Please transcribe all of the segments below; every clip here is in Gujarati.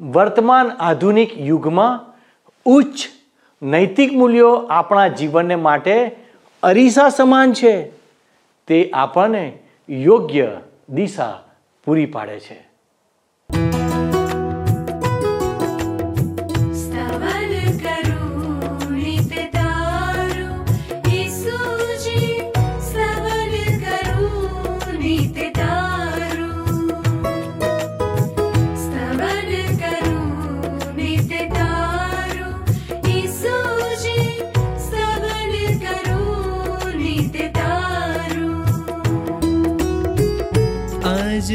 વર્તમાન આધુનિક યુગમાં ઉચ્ચ નૈતિક મૂલ્યો આપણા જીવનને માટે અરીસા સમાન છે. તે આપણને યોગ્ય દિશા પૂરી પાડે છે.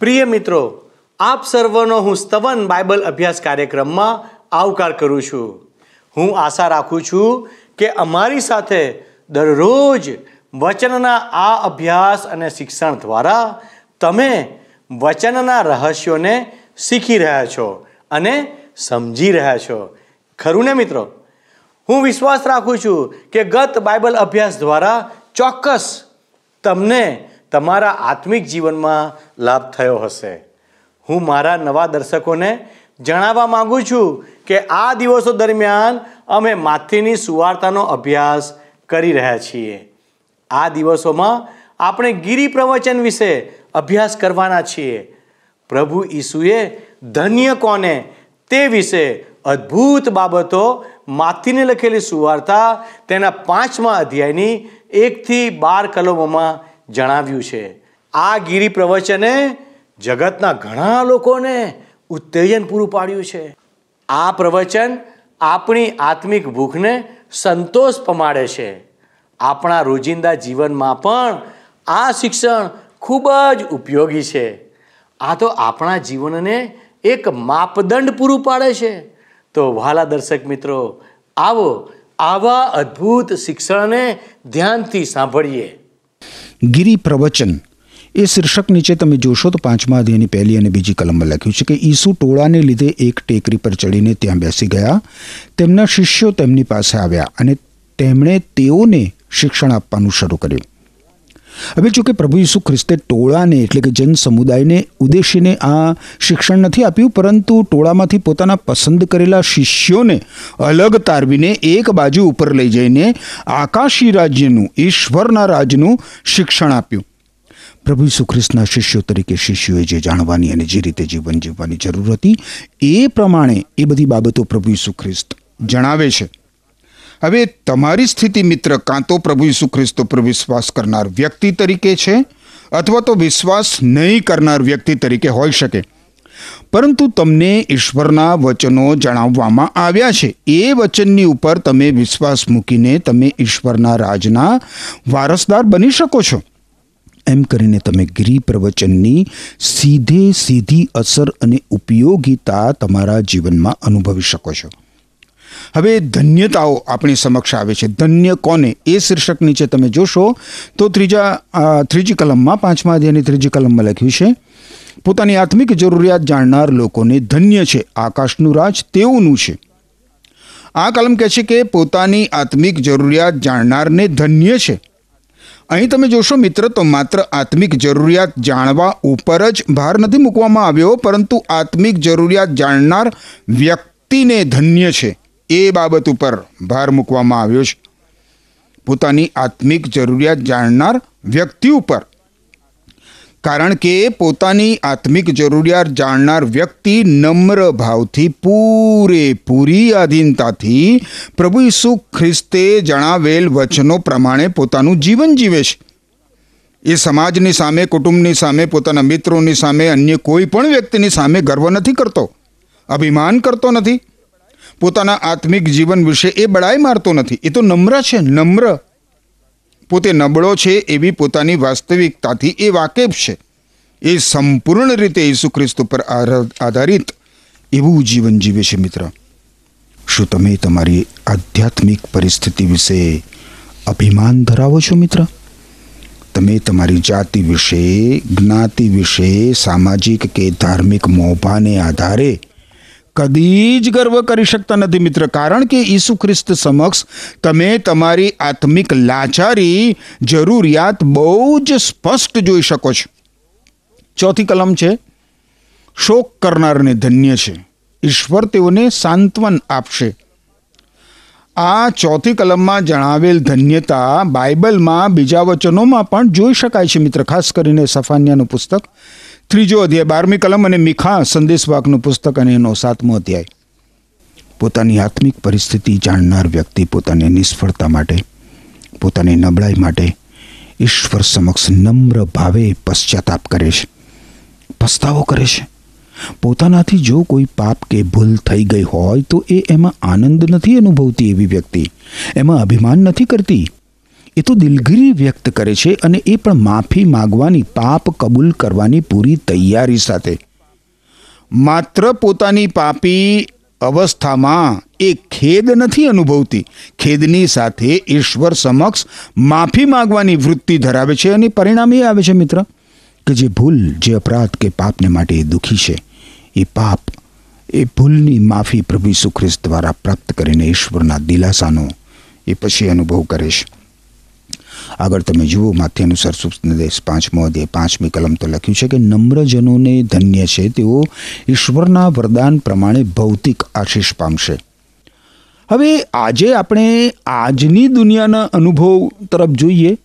પ્રિય મિત્રો, આપ સર્વનો હું સ્તવન બાઇબલ અભ્યાસ કાર્યક્રમમાં આવકાર કરું છું. હું આશા રાખું છું કે અમારી સાથે દરરોજ વચનના આ અભ્યાસ અને શિક્ષણ દ્વારા તમે વચનના રહસ્યોને શીખી રહ્યા છો અને સમજી રહ્યા છો. ખરું ને મિત્રો? હું વિશ્વાસ રાખું છું કે ગત બાઇબલ અભ્યાસ દ્વારા ચોક્કસ તમને તમારા આત્મિક જીવનમાં લાભ થયો હશે. હું મારા નવા દર્શકોને જણાવવા માગું છું કે આ દિવસો દરમિયાન અમે માથીની સુવાર્તાનો અભ્યાસ કરી રહ્યા છીએ. આ દિવસોમાં આપણે ગિરી પ્રવચન વિશે અભ્યાસ કરવાના છીએ. પ્રભુ ઈસુએ ધન્ય કોને તે વિશે અદ્ભુત બાબતો માથીને લખેલી સુવાર્તા તેના પાંચમા અધ્યાયની એકથી બાર કલમોમાં જણાવ્યું છે. આ ગિરી પ્રવચને જગતના ઘણા લોકોને ઉત્તેજન પૂરું પાડ્યું છે. આ પ્રવચન આપણી આત્મિક ભૂખને સંતોષ પમાડે છે. આપણા રોજિંદા જીવનમાં પણ આ શિક્ષણ ખૂબ જ ઉપયોગી છે. આ તો આપણા જીવનને એક માપદંડ પૂરું પાડે છે. તો વહાલા દર્શક મિત્રો, આવો આવા અદ્ભુત શિક્ષણને ધ્યાનથી સાંભળીએ. ગિરી પ્રવચન. એ શીર્ષક નીચે તમે જોશો તો પાંચમા અધ્યાયની પહેલી અને બીજી કલમમાં લખ્યું છે કે ઈસુ ટોળાને લીધે એક ટેકરી પર ચડીને ત્યાં બેસી ગયા. તેમના શિષ્યો તેમની પાસે આવ્યા અને તેમણે તેઓને શિક્ષણ આપવાનું શરૂ કર્યું. હવે જો કે પ્રભુ ઈસુ ખ્રિસ્તે ટોળાને, એટલે કે જન સમુદાયને, ઉદ્દેશીને આ શિક્ષણ નથી આપ્યું, પરંતુ ટોળામાંથી પોતાના પસંદ કરેલા શિષ્યોને અલગ તારવીને એક બાજુ ઉપર લઈ જઈને આકાશી રાજ્યનું, ઈશ્વરના રાજનું શિક્ષણ આપ્યું. પ્રભુ ઈસુ ખ્રિસ્તના શિષ્યો તરીકે શિષ્યોએ જે જાણવાની અને જે રીતે જીવન જીવવાની જરૂર હતી, એ પ્રમાણે એ બધી બાબતો પ્રભુ ઈસુ ખ્રિસ્ત જણાવે છે. હવે તમારી સ્થિતિ, મિત્ર, કાં તો પ્રભુ ઈસુ ખ્રિસ્ત પર વિશ્વાસ કરનાર વ્યક્તિ તરીકે છે, અથવા તો વિશ્વાસ નહીં કરનાર વ્યક્તિ તરીકે હોઈ શકે. પરંતુ તમને ઈશ્વરના વચનો જણાવવામાં આવ્યા છે. એ વચનની ઉપર તમે વિશ્વાસ મૂકીને તમે ઈશ્વરના રાજના વારસદાર બની શકો છો. એમ કરીને તમે ગિરી પ્રવચનની સીધે સીધી અસર અને ઉપયોગિતા તમારા જીવનમાં અનુભવી શકો છો. હવે ધન્યતાઓ આપણી સમક્ષ આવે છે. ધન્ય કોને? એ શીર્ષક નીચે તમે જોશો તો ત્રીજા ત્રીજી કલમમાં, પાંચમા અધ્યાયની ત્રીજી કલમમાં લખ્યું છે, પોતાની આત્મિક જરૂરિયાત જાણનાર લોકોને ધન્ય છે. આકાશનું રાજ તેઓનું છે. આ કલમ કહે છે કે પોતાની આત્મિક જરૂરિયાત જાણનારને ધન્ય છે. અહીં તમે જોશો મિત્ર, તો માત્ર આત્મિક જરૂરિયાત જાણવા ઉપર જ ભાર નથી મૂકવામાં આવ્યો, પરંતુ આત્મિક જરૂરિયાત જાણનાર વ્યક્તિને ધન્ય છે. એ બાબત ઉપર ભાર મૂકવામાં આવ્યો છે. પોતાની આત્મિક જરૂરિયાત જાણનાર વ્યક્તિ ઉપર. કારણ કે પોતાની આત્મિક જરૂરિયાત જાણનાર વ્યક્તિ નમ્ર ભાવથી પૂરેપૂરી આધીનતાથી પ્રભુ ઈસુ ખ્રિસ્તે જણાવેલ વચનો પ્રમાણે પોતાનું જીવન જીવે છે. એ સમાજની સામે, કુટુંબની સામે, પોતાના મિત્રોની સામે, અન્ય કોઈ પણ વ્યક્તિની સામે ગર્વ નથી કરતો, અભિમાન કરતો નથી. પોતાના આત્મિક જીવન વિશે એ બડાઈ મારતો નથી. એ તો નમ્ર છે, નમ્ર. પોતે નબળો છે એવી પોતાની વાસ્તવિકતાથી એ વાકેફ છે. એ સંપૂર્ણ રીતે ઈસુ ખ્રિસ્ત ઉપર આધારિત એવું જીવન જીવે છે મિત્ર. શું તમે તમારી આધ્યાત્મિક પરિસ્થિતિ વિશે અભિમાન ધરાવો છો મિત્ર? તમે તમારી જાતિ વિશે, જ્ઞાતિ વિશે, સામાજિક કે ધાર્મિક મોભાને આધારે કદી જ ગર્વ કરી શકતા નથી મિત્ર. કારણ કે ઈસુ ખ્રિસ્ત સમક્ષ તમે તમારી આત્મિક લાચારી, જરૂરિયાત બહુ જ સ્પષ્ટ જોઈ શકો છો. ચોથી કલમ છે, શોક કરનારને ધન્ય છે. ઈશ્વર તેઓને સાંત્વન આપશે. આ ચોથી કલમમાં જણાવેલ ધન્યતા બાઇબલમાં બીજા વચનોમાં પણ જોઈ શકાય છે મિત્ર, ખાસ કરીને સફાન્યાનું પુસ્તક. ત્રીજો અધ્યાય, બારમી કલમ અને મીખા સંદેશવાકનું પુસ્તક અને એનો સાતમો અધ્યાય. પોતાની આત્મિક પરિસ્થિતિ જાણનાર વ્યક્તિ પોતાની નિષ્ફળતા માટે, પોતાની નબળાઈ માટે, ઈશ્વર સમક્ષ નમ્ર ભાવે પશ્ચાતાપ કરે છે, પસ્તાવો કરે છે. પોતાનાથી જો કોઈ પાપ કે ભૂલ થઈ ગઈ હોય તો એ એમાં આનંદ નથી અનુભવતી એવી વ્યક્તિ, એમાં અભિમાન નથી કરતી. એ તો દિલગીરી વ્યક્ત કરે છે અને એ પણ માફી માગવાની પાપ કબૂલ કરવાની પૂરી તૈયારી સાથે. માત્ર પોતાની પાપી અવસ્થામાં એ ખેદ નથી અનુભવતી. ખેદની સાથે ઈશ્વર સમક્ષ માફી માગવાની વૃત્તિ ધરાવે છે અને પરિણામ એ આવે છે મિત્ર કે જે ભૂલ, જે અપરાધ કે પાપને માટે એ દુઃખી છે, એ પાપ એ ભૂલની માફી પ્રભુ ખ્રિસ્ત દ્વારા પ્રાપ્ત કરીને ઈશ્વરના દિલાસાનો એ પછી અનુભવ કરે છે. આગળ તમે જુઓ માથે અનુસાર સુપદેશ પાંચમો અધ્યાય, પાંચમી કલમ તો લખ્યું છે કે નમ્રજનોને ધન્ય છે, તેઓ ઈશ્વરના વરદાન પ્રમાણે ભૌતિક આશીષ પામશે. હવે આજે આપણે આજની દુનિયાના અનુભવ તરફ જોઈએ,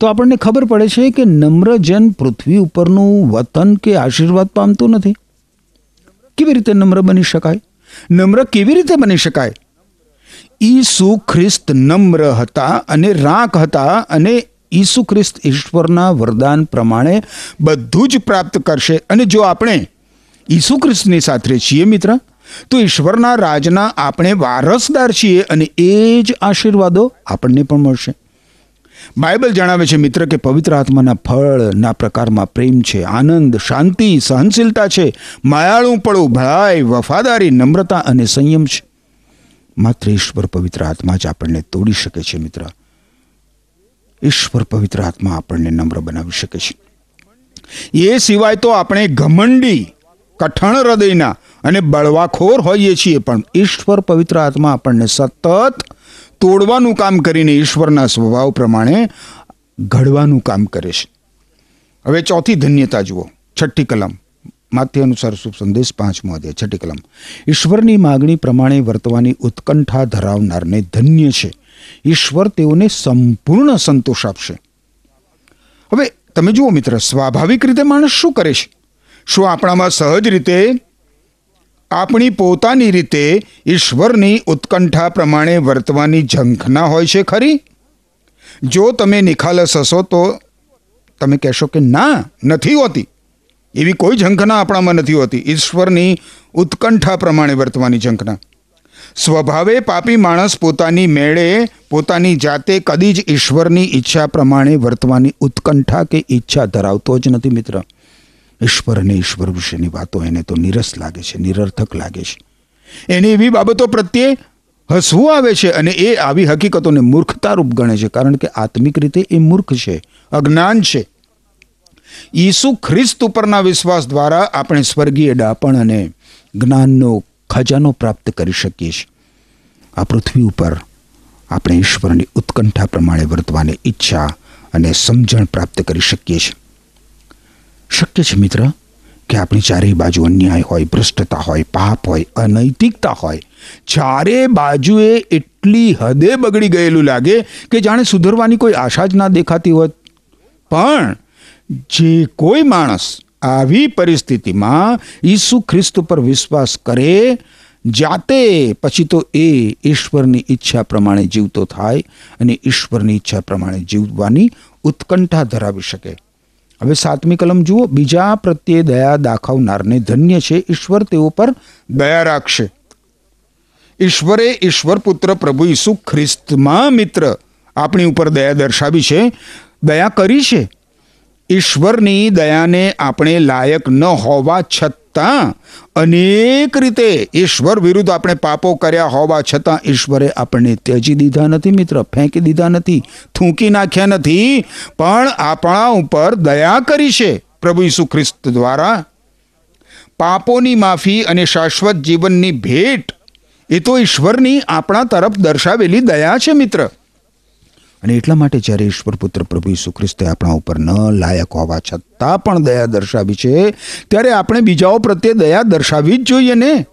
તો આપણને ખબર પડે છે કે નમ્રજન પૃથ્વી ઉપરનું વતન કે આશીર્વાદ પામતું નથી. કેવી રીતે નમ્ર બની શકાય? નમ્ર કેવી રીતે બની શકાય? ઈસુ ખ્રિસ્ત નમ્ર હતા અને રાખ હતા અને ઈસુ ખ્રિસ્ત ઈશ્વરના વરદાન પ્રમાણે બધું જ પ્રાપ્ત કરશે. અને જો આપણે ઈસુ ખ્રિસ્તની સાથે છીએ મિત્ર, તો ઈશ્વરના રાજના આપણે વારસદાર છીએ અને એ જ આશીર્વાદો આપણને પણ મળશે. બાઇબલ જણાવે છે મિત્ર કે પવિત્ર આત્માના ફળના પ્રકારમાં પ્રેમ છે, આનંદ, શાંતિ, સહનશીલતા છે, માયાળું પડવું ભળાઈ વફાદારી, નમ્રતા અને સંયમ છે. માત્ર ઈશ્વર પવિત્ર આત્મા જ આપણને તોડી શકે છે, મિત્ર. ઈશ્વર પવિત્ર આત્મા આપણને નમ્ર બનાવી શકે છે. એ સિવાય તો આપણે ઘમંડી, કઠણ હૃદયના અને બળવાખોર હોઈએ છીએ, પણ ઈશ્વર પવિત્ર આત્મા આપણને સતત તોડવાનું કામ કરીને ઈશ્વરના સ્વભાવ પ્રમાણે ઘડવાનું કામ કરે છે. હવે ચોથી ધન્યતા જુઓ, છઠ્ઠી કલમ. માથે અનુસાર શુભ સંદેશ પાંચમો અધ્યાય, છઠ્ઠી કલમ. ઈશ્વરની માગણી પ્રમાણે વર્તવાની ઉત્કંઠા ધરાવનારને ધન્ય છે. ઈશ્વર તેઓને સંપૂર્ણ સંતોષ આપશે. હવે તમે જુઓ મિત્ર, સ્વાભાવિક રીતે માણસ શું કરે છે? શું આપણામાં સહજ રીતે, આપણી પોતાની રીતે ઈશ્વરની ઉત્કંઠા પ્રમાણે વર્તવાની ઝંખના હોય છે ખરી? જો તમે નિખાલસ હશો તો તમે કહેશો કે ના, નથી હોતી. એવી કોઈ ઝંખના આપણામાં નથી હોતી. ઈશ્વરની ઉત્કંઠા પ્રમાણે વર્તવાની ઝંખના. સ્વભાવે પાપી માણસ પોતાની મેળે, પોતાની જાતે કદી જ ઈશ્વરની ઈચ્છા પ્રમાણે વર્તવાની ઉત્કંઠા કે ઈચ્છા ધરાવતો જ નથી મિત્ર. ઈશ્વર અને ઈશ્વર વિશેની વાતો એને તો નિરસ લાગે છે, નિરર્થક લાગે છે. એને એવી બાબતો પ્રત્યે હસવું આવે છે અને એ આવી હકીકતોને મૂર્ખતારૂપ ગણે છે કારણ કે આત્મિક રીતે એ મૂર્ખ છે, અજ્ઞાન છે. ઈસુ ખ્રિસ્ત ઉપરના વિશ્વાસ દ્વારા આપણે સ્વર્ગીય ડાપણ અને જ્ઞાનનો ખજાનો પ્રાપ્ત કરી શકીએ છીએ. આ પૃથ્વી ઉપર આપણે ઈશ્વરની ઉત્કંઠા પ્રમાણે વર્તવાની ઈચ્છા અને સમજણ પ્રાપ્ત કરી શકીએ છીએ. શક્ય છે મિત્ર કે આપણી ચારેય બાજુ અન્યાય હોય, ભ્રષ્ટતા હોય, પાપ હોય, અનૈતિકતા હોય, ચારે બાજુએ એટલી હદે બગડી ગયેલું લાગે કે જાણે સુધરવાની કોઈ આશા જ ના દેખાતી હોત. પણ જે કોઈ માણસ આવી પરિસ્થિતિમાં ઈસુ ખ્રિસ્ત પર વિશ્વાસ કરે, જાતે પછી તો એ ઈશ્વરની ઈચ્છા પ્રમાણે જીવતો થાય અને ઈશ્વરની ઈચ્છા પ્રમાણે જીવવાની ઉત્કંઠા ધરાવી શકે. હવે સાતમી કલમ જુઓ, બીજા પ્રત્યે દયા દાખવનારને ધન્ય છે. ઈશ્વર તેઓ પર દયા રાખશે. ઈશ્વરે ઈશ્વર પુત્ર પ્રભુ ઈસુ ખ્રિસ્તમાં મિત્ર આપણી ઉપર દયા દર્શાવી છે. દયા કરી છે. ઈશ્વરની દયાને આપણે લાયક ન હોવા છતાં અનેક રીતે ઈશ્વર વિરુદ્ધ આપણે પાપો કર્યા હોવા છતાં ઈશ્વરે આપણને ત્યજી દીધા નથી, મિત્ર. ફેંકી દીધા નથી, થૂંકી નાખ્યા નથી, પણ આપણા ઉપર દયા કરી છે પ્રભુ ઈસુ ખ્રિસ્ત દ્વારા. પાપોની માફી અને શાશ્વત જીવનની ભેટ એ તો ઈશ્વરની આપણા તરફ દર્શાવેલી દયા છે, મિત્ર. અને એટલા માટે જ્યારે ઈશ્વર પુત્ર પ્રભુ ઈસુ ખ્રિસ્તે આપણા ઉપર ન લાયક હોવા છતાં પણ દયા દર્શાવી છે, ત્યારે આપણે બીજાઓ પ્રત્યે દયા દર્શાવી જ જોઈએ ને.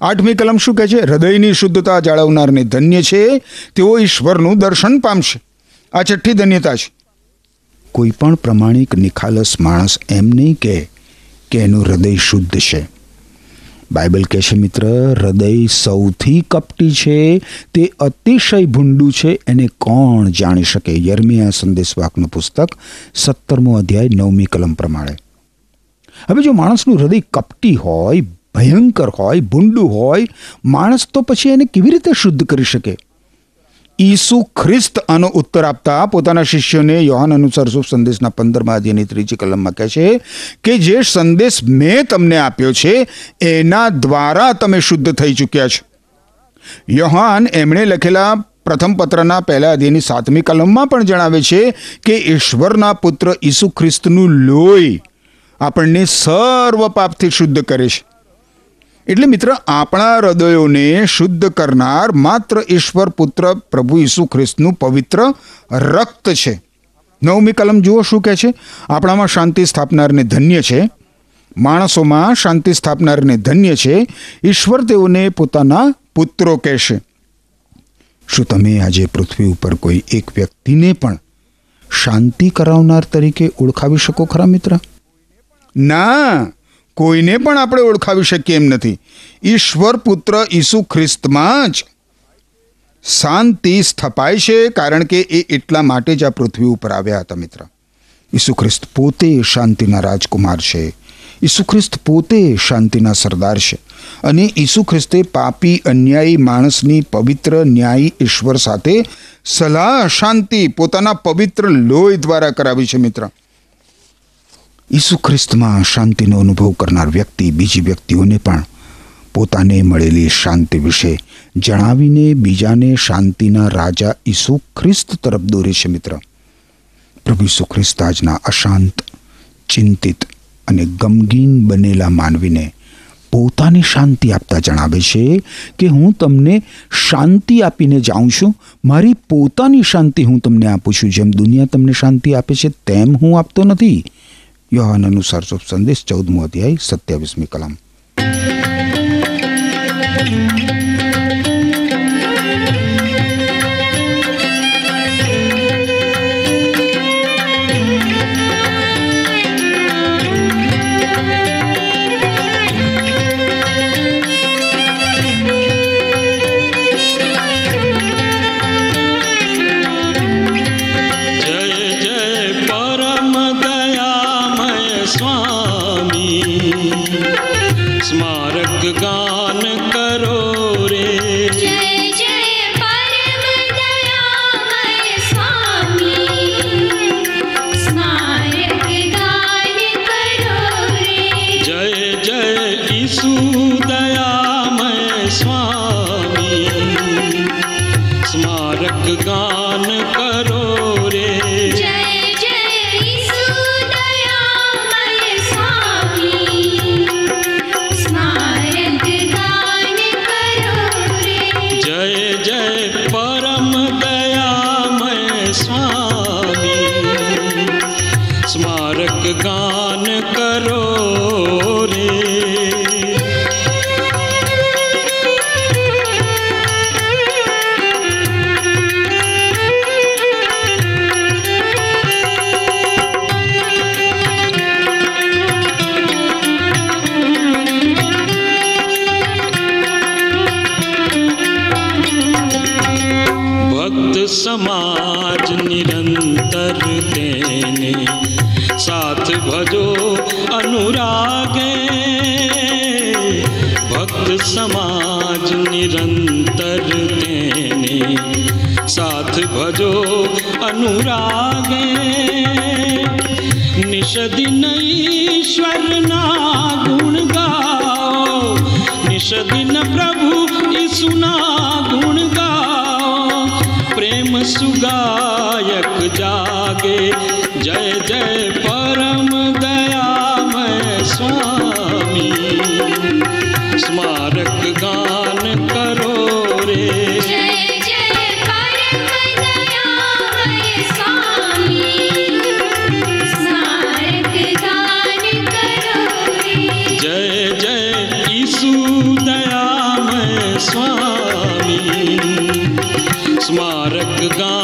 આઠમી કલમ શું કહે છે? હૃદયની શુદ્ધતા જાળવનારને ધન્ય છે, તેઓ ઈશ્વરનું દર્શન પામશે. આ છઠ્ઠી ધન્યતા છે. કોઈ પણ પ્રમાણિક નિખાલસ માણસ એમ નહીં કહે કે એનું હૃદય શુદ્ધ છે. બાઇબલ કહે છે, મિત્ર, હૃદય સૌથી કપટી છે, તે અતિશય ભૂંડું છે, એને કોણ જાણી શકે? યર્મિયા સંદેશવાકનું પુસ્તક, સત્તરમો અધ્યાય, નવમી કલમ પ્રમાણે. હવે જો માણસનું હૃદય કપટી હોય, ભયંકર હોય, ભૂંડું હોય, માણસ તો પછી એને કેવી રીતે શુદ્ધ કરી શકે? ઈસુ ખ્રિસ્ત આનો ઉત્તર આપતા પોતાના શિષ્યોને યોહાન અનુસાર શુભ સંદેશના પંદરમા અધ્યયની ત્રીજી કલમમાં કહે છે કે જે સંદેશ મેં તમને આપ્યો છે, એના દ્વારા તમે શુદ્ધ થઈ ચૂક્યા છો. યોહાન એમણે લખેલા પ્રથમ પત્રના પહેલા અધ્યયની સાતમી કલમમાં પણ જણાવે છે કે ઈશ્વરના પુત્ર ઈસુ ખ્રિસ્તનું લોહી આપણને સર્વ પાપથી શુદ્ધ કરે છે. એટલે મિત્ર, આપણા હૃદયોને શુદ્ધ કરનાર માત્ર ઈશ્વર પુત્ર પ્રભુ ઈસુ ખ્રિસ્તનું પવિત્ર રક્ત છે. નવમી કલમ જુઓ શું કહે છે? આપણામાં શાંતિ સ્થાપનારને ધન્ય છે. માણસોમાં શાંતિ સ્થાપનારને ધન્ય છે. ઈશ્વર તેઓને પોતાના પુત્રો કહેશે શું તમે આજે પૃથ્વી ઉપર કોઈ એક વ્યક્તિને પણ શાંતિ કરાવનાર તરીકે ઓળખાવી શકો ખરા મિત્ર? ના. કોઈને પણ આપણે ઓળખાવી શકીએ એમ નથી. ઈશ્વર પુત્ર ઈસુ ખ્રિસ્તમાં જ શાંતિ સ્થપાય છે કારણ કે એ એટલા માટે જ આ પૃથ્વી ઉપર આવ્યા હતા મિત્ર. ઈસુ ખ્રિસ્ત પોતે શાંતિના રાજકુમાર છે. ઈસુ ખ્રિસ્ત પોતે શાંતિના સરદાર છે. અને ઈસુ ખ્રિસ્તે પાપી, અન્યાયી માણસની પવિત્ર ન્યાયી ઈશ્વર સાથે સલાહ શાંતિ પોતાના પવિત્ર લોહી દ્વારા કરાવી છે મિત્ર. ઈસુ ખ્રિસ્તમાં શાંતિનો અનુભવ કરનાર વ્યક્તિ બીજી વ્યક્તિઓને પણ પોતાને મળેલી શાંતિ વિશે જણાવીને બીજાને શાંતિના રાજા ઈસુ ખ્રિસ્ત તરફ દોરે છે, મિત્ર. પ્રભુ ઈસુ ખ્રિસ્ત આજના અશાંત, ચિંતિત અને ગમગીન બનેલા માનવીને પોતાની શાંતિ આપતા જણાવે છે કે હું તમને શાંતિ આપીને જાઉં છું. મારી પોતાની શાંતિ હું તમને આપું છું. જેમ દુનિયા તમને શાંતિ આપે છે, તેમ હું આપતો નથી. यो अनुसार चोप सन्देश चौधौँ अध्याय सत्याविसमी कलम। समाज निरंतर देने। साथ भजो अनुरागे। भक्त समाज निरंतर देने। साथ भजो अनुरागे। निश दिन ईश्वर ना गुण गाओ। निश दिन प्रभु ईसुना गुण गाओ। સુગાયક જાગે સ્મારક ગામ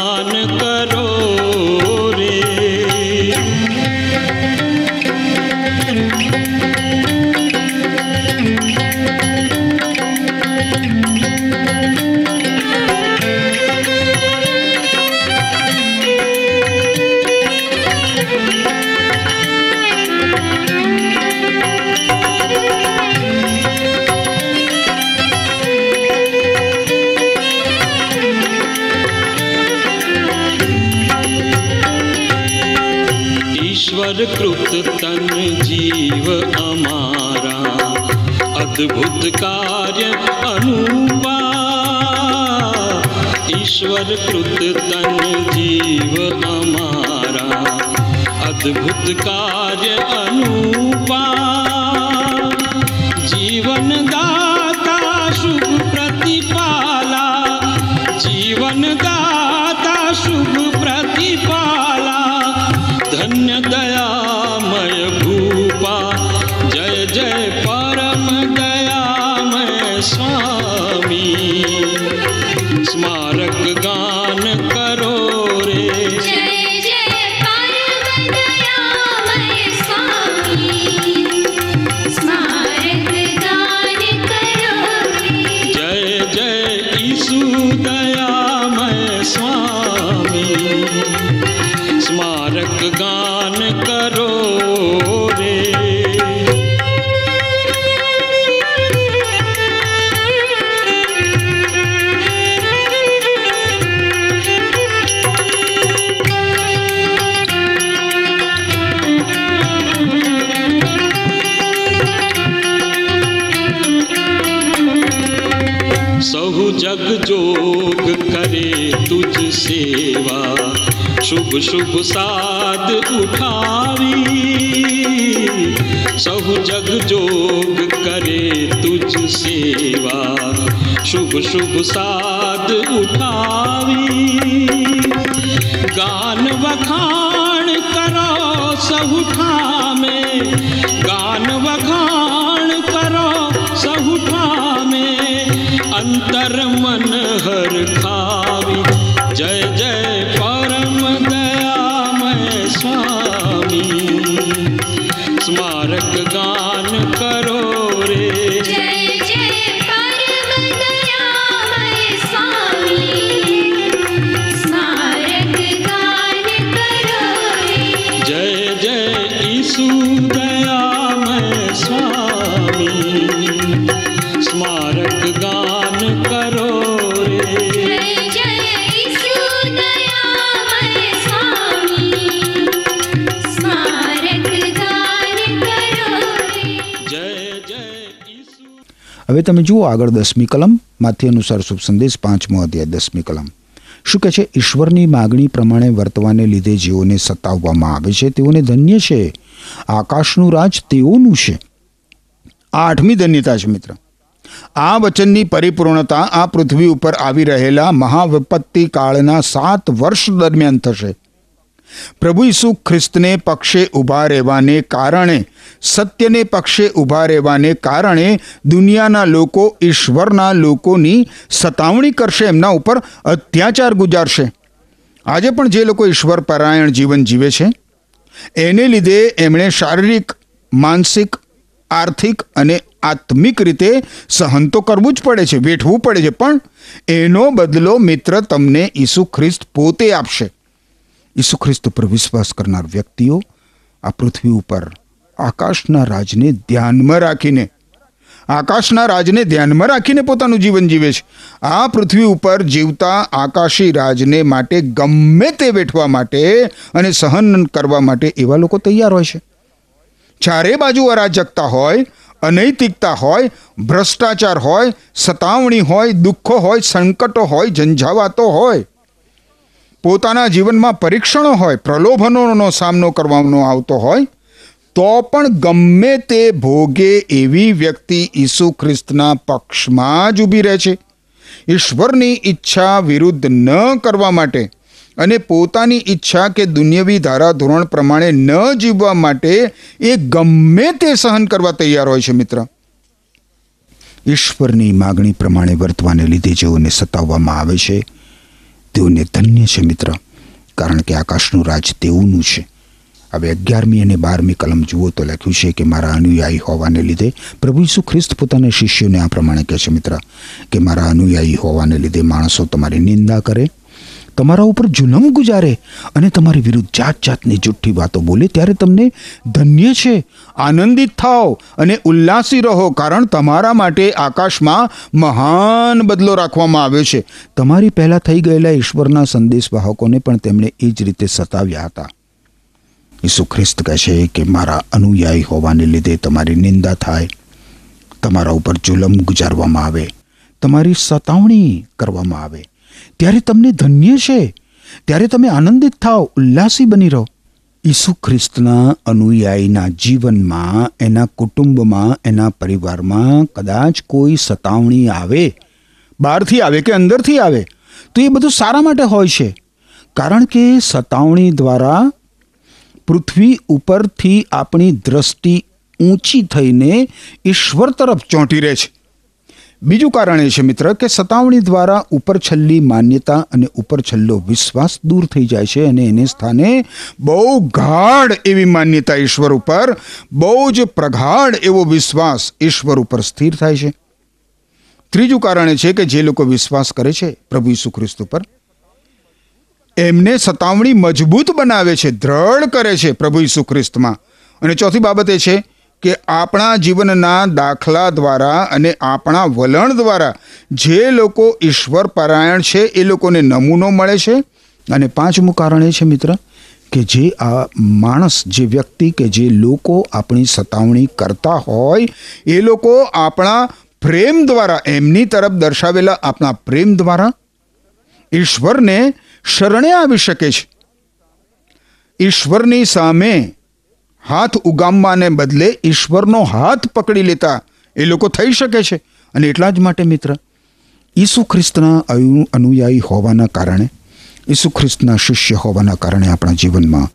शुभ शुभ साध उठावी सहु जग जोग करे तुझ सेवा। शुभ शुभ साध उठावी, गान वखाण करो सहुठा में गान वखाण करो सहुठा में अंतर मन हर खावी તમે જુઓ આગળ દસમી કલમ, માથી અનુસાર શુભ સંદેશ, પાંચમો અધ્યાય, દસમી કલમ. શું કહે છે? ઈશ્વરની માગણી પ્રમાણે વર્તવાને લીધે જેઓને સતાવવામાં આવે છે, તેઓને ધન્ય છે. આકાશનું રાજ તેઓનું છે. આ આઠમી ધન્યતા છે મિત્ર. આ વચનની પરિપૂર્ણતા આ પૃથ્વી ઉપર આવી રહેલા મહાવિપત્તિ કાળના સાત વર્ષ દરમિયાન થશે. પ્રભુ ઈસુ ખ્રિસ્તને પક્ષે ઊભા રહેવાને કારણે, સત્યને પક્ષે ઊભા રહેવાને કારણે દુનિયાના લોકો ઈશ્વરના લોકોની સતાવણી કરશે, એમના ઉપર અત્યાચાર ગુજારશે. આજે પણ જે લોકો ઈશ્વર પરાયણ જીવન જીવે છે, એને લીધે એમણે શારીરિક, માનસિક, આર્થિક અને આત્મિક રીતે સહન તો કરવું જ પડે છે, વેઠવું પડે છે, પણ એનો બદલો મિત્ર તમને ઈસુ ખ્રિસ્ત પોતે આપશે. ઈસુ ખ્રિસ્ત પર વિશ્વાસ કરનાર વ્યક્તિઓ આ પૃથ્વી ઉપર આકાશના રાજને ધ્યાનમાં રાખીને, આકાશના રાજને ધ્યાનમાં રાખીને પોતાનું જીવન જીવે છે. આ પૃથ્વી ઉપર જીવતા આકાશી રાજને માટે ગમે તે વેઠવા માટે અને સહન કરવા માટે એવા લોકો તૈયાર હોય છે. ચારે બાજુ અરાજકતા હોય, અનૈતિકતા હોય, ભ્રષ્ટાચાર હોય, સતાવણી હોય, દુઃખો હોય, સંકટો હોય, ઝંઝાવાતો હોય પોતાના જીવનમાં પરીક્ષણો હોય, પ્રલોભનોનો સામનો કરવાનો આવતો હોય, તો પણ ગમે તે ભોગે એવી વ્યક્તિ ઈસુ ખ્રિસ્તના પક્ષમાં જ ઊભી રહે છે. ઈશ્વરની ઈચ્છા વિરુદ્ધ ન કરવા માટે અને પોતાની ઈચ્છા કે દુનિયવી ધારાધોરણ પ્રમાણે ન જીવવા માટે એ ગમે તે સહન કરવા તૈયાર હોય છે મિત્ર. ઈશ્વરની માગણી પ્રમાણે વર્તવાને લીધે જેઓને સતાવવામાં આવે છે તેઓને ધન્ય છે, મિત્ર, કારણ કે આકાશનું રાજ તેઓનું છે. હવે અગિયારમી અને બારમી કલમ જુઓ તો લખ્યું છે કે મારા અનુયાયી હોવાને લીધે પ્રભુ ઈસુ ખ્રિસ્ત પોતાના શિષ્યોને આ પ્રમાણે કહે છે, મિત્ર, કે મારા અનુયાયી હોવાને લીધે માણસો તમારી નિંદા કરે તમારા ઉપર જુલમ ગુજારે અને તમારી વિરુદ્ધ જાત જાતની જુઠ્ઠી વાતો બોલે ત્યારે તમને ધન્ય છે. આનંદિત થાઓ અને ઉલ્લાસી રહો કારણ તમારા માટે આકાશમાં મહાન બદલો રાખવામાં આવ્યો છે. તમારી પહેલાં થઈ ગયેલા ઈશ્વરના સંદેશવાહકોને પણ તેમણે એ જ રીતે સતાવ્યા હતા. ઈસુ ખ્રિસ્ત કહે છે કે મારા અનુયાયી હોવાને લીધે તમારી નિંદા થાય. તમારા ઉપર જુલમ ગુજારવામાં આવે. તમારી સતાવણી કરવામાં આવે. ત્યારે તમને ધન્ય છે. ત્યારે તમે આનંદિત થાઓ, ઉલ્લાસી બની રહો. ઈસુ ખ્રિસ્તના અનુયાયીના જીવનમાં, એના કુટુંબમાં, એના પરિવારમાં કદાચ કોઈ સતાવણી આવે. બહારથી આવે કે અંદરથી આવે? તો એ બધું સારા માટે હોય છે. કારણ કે સતાવણી દ્વારા પૃથ્વી ઉપરથી આપણી દ્રષ્ટિ ઊંચી થઈને ઈશ્વર તરફ ચોંટી રહે છે. બીજું કારણ એ છે મિત્ર કે સતાવણી દ્વારા ઉપર છલ્લી માન્યતા અને ઉપર છલ્લો વિશ્વાસ દૂર થઈ જાય છે અને એને સ્થાને બહુ ગાઢ એવી માન્યતા ઈશ્વર ઉપર, બહુ જ પ્રગાઢ એવો વિશ્વાસ ઈશ્વર ઉપર સ્થિર થાય છે. ત્રીજું કારણ એ છે કે જે લોકો વિશ્વાસ કરે છે પ્રભુ ઈસુ ખ્રિસ્ત ઉપર, એમને સતાવણી મજબૂત બનાવે છે, દ્રઢ કરે છે પ્રભુ ઈસુ ખ્રિસ્તમાં. અને ચોથી બાબત એ છે કે આપણા જીવનના દાખલા દ્વારા અને આપણા વલણ દ્વારા જે લોકો ઈશ્વર પરાયણ છે, એ લોકોને નમૂનો મળે છે. અને પાંચમું કારણ એ છે મિત્ર, કે જે આ માણસ, જે વ્યક્તિ કે જે લોકો આપણી સતાવણી કરતા હોય, એ લોકો આપણા પ્રેમ દ્વારા, એમની તરફ દર્શાવેલા આપણા પ્રેમ દ્વારા ઈશ્વરને શરણે આવી શકે છે. ઈશ્વરની સામે હાથ ઉગામવાને બદલે ઈશ્વરનો હાથ પકડી લેતા એ લોકો થઈ શકે છે. અને એટલા જ માટે મિત્ર, ઈસુ ખ્રિસ્તના અનુયાયી હોવાના કારણે, ઈસુ ખ્રિસ્તના શિષ્ય હોવાના કારણે આપણા જીવનમાં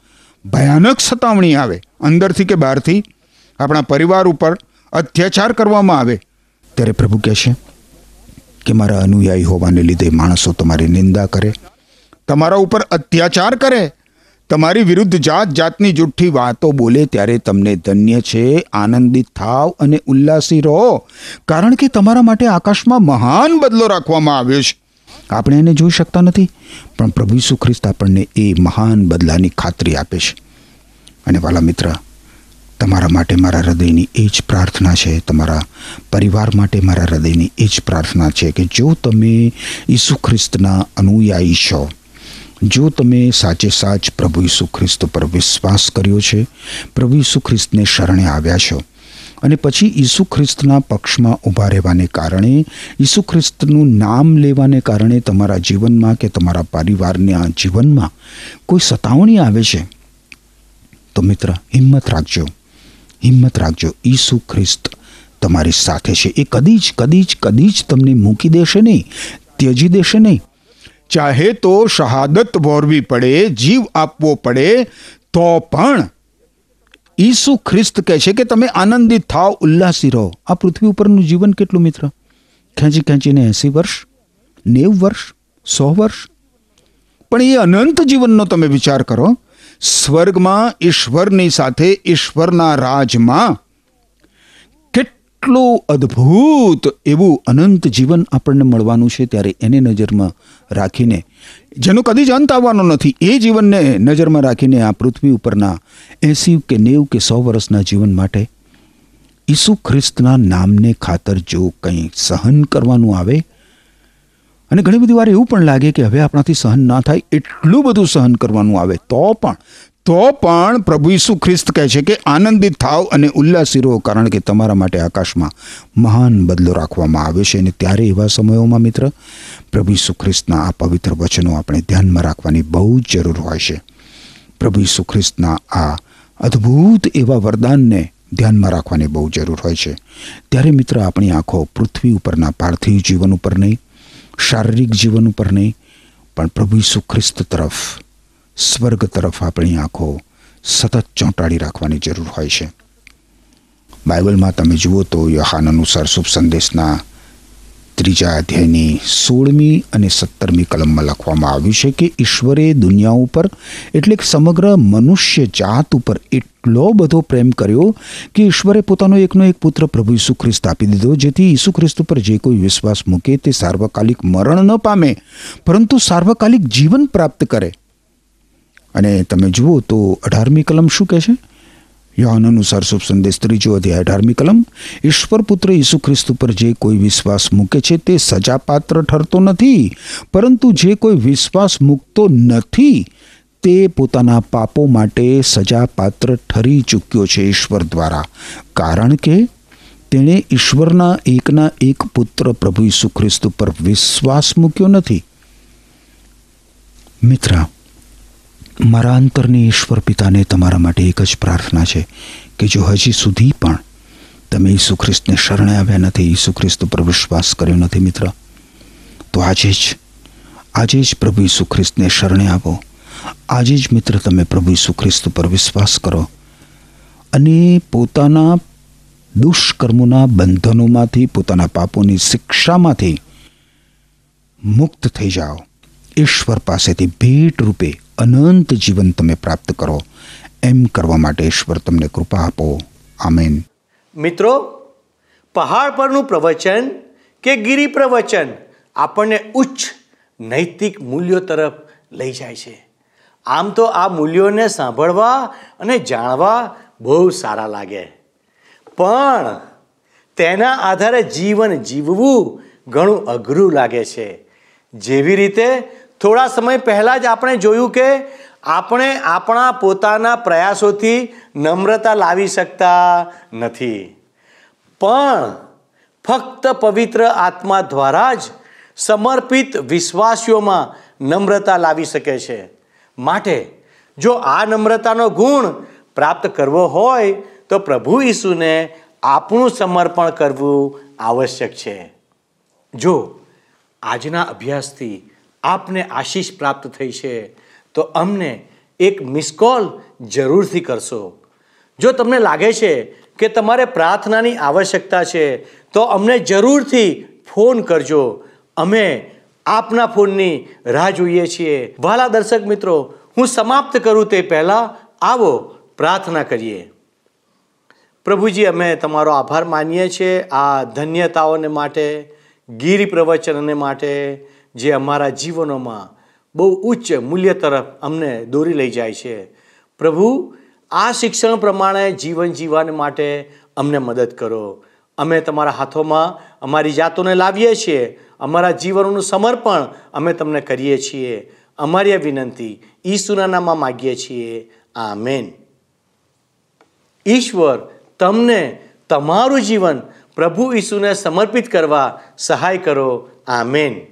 ભયાનક સતાવણી આવે. અંદરથી કે બહારથી આપણા પરિવાર ઉપર અત્યાચાર કરવામાં આવે. ત્યારે પ્રભુ કહે છે કે મારા અનુયાયી હોવાને લીધે માણસો તમારી નિંદા કરે, તમારા ઉપર અત્યાચાર કરે તમારી વિરુદ્ધ જાત જાતની જુઠ્ઠી વાતો બોલે ત્યારે તમને ધન્ય છે, આનંદિત થાવ અને ઉલ્લાસી રહો. કારણ કે તમારા માટે આકાશમાં મહાન બદલો રાખવામાં આવ્યો છે. આપણે એને જોઈ શકતા નથી, પણ પ્રભુ ઈસુ ખ્રિસ્ત આપણને એ મહાન બદલાની ખાતરી આપે છે. અને વાલા મિત્ર, તમારા માટે મારા હૃદયની એ જ પ્રાર્થના છે, તમારા પરિવાર માટે મારા હૃદયની એ જ પ્રાર્થના છે કે જો તમે ઈસુ ખ્રિસ્તના અનુયાયી છો જો તમે સાચે સાચ પ્રભુ ઈસુ ખ્રિસ્ત પર વિશ્વાસ કર્યો છે, પ્રભુ ઈસુ ખ્રિસ્તને શરણે આવ્યા છો. અને પછી ઈસુ ખ્રિસ્તના પક્ષમાં ઊભા રહેવાને કારણે, ઈસુ ખ્રિસ્તનું નામ લેવાને કારણે તમારા જીવનમાં કે તમારા પરિવારના જીવનમાં કોઈ સતાવણી આવે છે? તો મિત્ર, હિંમત રાખજો. હિંમત રાખજો. ઈસુ ખ્રિસ્ત તમારી સાથે છે. એ કદી જ કદી જ કદી જ તમને મૂકી દેશે નહીં, ત્યજી દેશે નહીં. ચાહે તો શહાદત વોરવી પડે, જીવ આપવો પડે, તો પણ ઈસુ ખ્રિસ્ત કહે છે કે તમે આનંદિત થાવ, ઉલ્લાસી રહો. આ પૃથ્વી ઉપરનું જીવન કેટલું મિત્ર? ખેંચી ખેંચીને એંસી વર્ષ, નેવ વર્ષ, સો વર્ષ? પણ એ અનંત જીવનનો તમે વિચાર કરો. સ્વર્ગમાં, ઈશ્વરની સાથે, ઈશ્વરના રાજમાં કેટલું અદ્ભુત એવું અનંત જીવન આપણને મળવાનું છે, ત્યારે એને નજરમાં રાખીને, જેનો કદી જ અંત આવવાનો નથી, એ જીવનને નજરમાં રાખીને આ પૃથ્વી ઉપરના એંસી કે નેવ કે સો વર્ષના જીવન માટે ઈસુ ખ્રિસ્તના નામને ખાતર જો કંઈ સહન કરવાનું આવે, અને ઘણી બધી વાર એવું પણ લાગે કે હવે આપણાથી સહન ના થાય, એટલું બધું સહન કરવાનું આવે, તો પણ તો પણ પ્રભુ ઈસુ ખ્રિસ્ત કહે છે કે આનંદિત થાવ અને ઉલ્લાસી રહો, કારણ કે તમારા માટે આકાશમાં મહાન બદલો રાખવામાં આવે છે. અને ત્યારે એવા સમયોમાં મિત્ર, પ્રભુ ઈસુ ખ્રિસ્તના આ પવિત્ર વચનો આપણે ધ્યાનમાં રાખવાની બહુ જ જરૂર હોય છે. પ્રભુ ઈસુ ખ્રિસ્તના આ અદ્ભુત એવા વરદાનને ધ્યાનમાં રાખવાની બહુ જરૂર હોય છે. ત્યારે મિત્ર, આપણી આંખો પૃથ્વી ઉપરના પાર્થિવ જીવન ઉપર નહીં, શારીરિક જીવન ઉપર નહીં, પણ પ્રભુ ઈસુ ખ્રિસ્ત તરફ સ્વર્ગ તરફ આપણી આંખો સતત ચોંટાડી રાખવાની જરૂર હોય છે. બાઇબલમાં તમે જુઓ તો યહાન અનુસાર શુભ સંદેશના ત્રીજા અધ્યાયની સોળમી અને સત્તરમી કલમમાં લખવામાં આવ્યું છે કે ઈશ્વરે દુનિયા ઉપર એટલે કે સમગ્ર મનુષ્ય જાત ઉપર એટલો બધો પ્રેમ કર્યો કે ઈશ્વરે પોતાનો એકનો એક પુત્ર પ્રભુ ઈસુ ખ્રિસ્ત આપી દીધો, જેથી ઈસુ ખ્રિસ્ત ઉપર જે કોઈ વિશ્વાસ મૂકે તે સાર્વકાલિક મરણ ન પામે, પરંતુ સાર્વકાલિક જીવન પ્રાપ્ત કરે. અને તમે જુઓ તો અઢારમી કલમ શું કહે છે? યોહન અનુસાર શુભ સંદેશ ત્રીજો અધ્યાય, અઢારમી કલમ ઈશ્વર પુત્ર ઈસુ ખ્રિસ્ત ઉપર જે કોઈ વિશ્વાસ મૂકે છે તે સજાપાત્ર ઠરતો નથી, પરંતુ જે કોઈ વિશ્વાસ મૂકતો નથી, તે પોતાના પાપો માટે સજાપાત્ર ઠરી ચૂક્યો છે ઈશ્વર દ્વારા. કારણ કે તેણે ઈશ્વરના એકના એક પુત્ર પ્રભુ ઈસુ ખ્રિસ્ત ઉપર વિશ્વાસ મૂક્યો નથી. મિત્ર મારા અંતરની ઈશ્વર પિતાને તમારા માટે એક જ પ્રાર્થના છે કે જો હજી સુધી પણ તમે ઈસુ ખ્રિસ્તને શરણે આવ્યા નથી, ઈસુ ખ્રિસ્ત પર વિશ્વાસ કર્યો નથી મિત્ર, તો આજે જ આજે જ પ્રભુ ઈસુ ખ્રિસ્તને શરણે આવો. આજે જ મિત્ર તમે પ્રભુ ઈસુ ખ્રિસ્ત પર વિશ્વાસ કરો અને પોતાના દુષ્કર્મોના બંધનોમાંથી, પોતાના પાપોની શિક્ષામાંથી મુક્ત થઈ જાઓ. ઈશ્વર પાસેથી ભેટ રૂપે અનંત જીવન તમે પ્રાપ્ત કરો. એમ કરવા માટે ઈશ્વર તમને કૃપા આપો. આમેન. મિત્રો, પહાડ પરનું પ્રવચન કે ગિરિ પ્રવચન આપણને ઉચ્ચ નૈતિક મૂલ્યો તરફ લઈ જાય છે. આમ તો આ મૂલ્યોને સાંભળવા અને જાણવા બહુ સારા લાગે. પણ તેના આધારે જીવન જીવવું ઘણું અઘરું લાગે છે. જેવી રીતે થોડા સમય પહેલાં જ આપણે જોયું કે આપણે આપણા પોતાના પ્રયાસોથી નમ્રતા લાવી શકતા નથી. પણ ફક્ત પવિત્ર આત્મા દ્વારા જ સમર્પિત વિશ્વાસીઓમાં નમ્રતા લાવી શકે છે. માટે જો આ નમ્રતાનો ગુણ પ્રાપ્ત કરવો હોય તો પ્રભુ ઈસુને આપણું સમર્પણ કરવું આવશ્યક છે. જો આજના અભ્યાસથી આપને આશીષ પ્રાપ્ત થઈ છે, તો અમને એક મિસ કોલ જરૂરથી કરશો. જો તમને લાગે છે કે તમારે પ્રાર્થનાની આવશ્યકતા છે, તો અમને જરૂરથી ફોન કરજો. અમે આપના ફોનની રાહ જોઈએ છીએ. વાલા દર્શક મિત્રો, હું સમાપ્ત કરું તે પહેલાં આવો પ્રાર્થના કરીએ. પ્રભુજી, અમે તમારો આભાર માનીએ છીએ આ ધન્યતાઓને માટે, ગીરી પ્રવચનને માટે જે અમારા જીવનોમાં બહુ ઉચ્ચ મૂલ્ય તરફ અમને દોરી લઈ જાય છે. પ્રભુ, આ શિક્ષણ પ્રમાણે જીવન જીવવા માટે અમને મદદ કરો. અમે તમારા હાથોમાં અમારી જાતોને લાવીએ છીએ. અમારા જીવનોનું સમર્પણ અમે તમને કરીએ છીએ. અમારી આ વિનંતી ઈસુના નામમાં માગીએ છીએ. આ મેન ઈશ્વર તમને તમારું જીવન પ્રભુ ઈસુને સમર્પિત કરવા સહાય કરો. આમેન.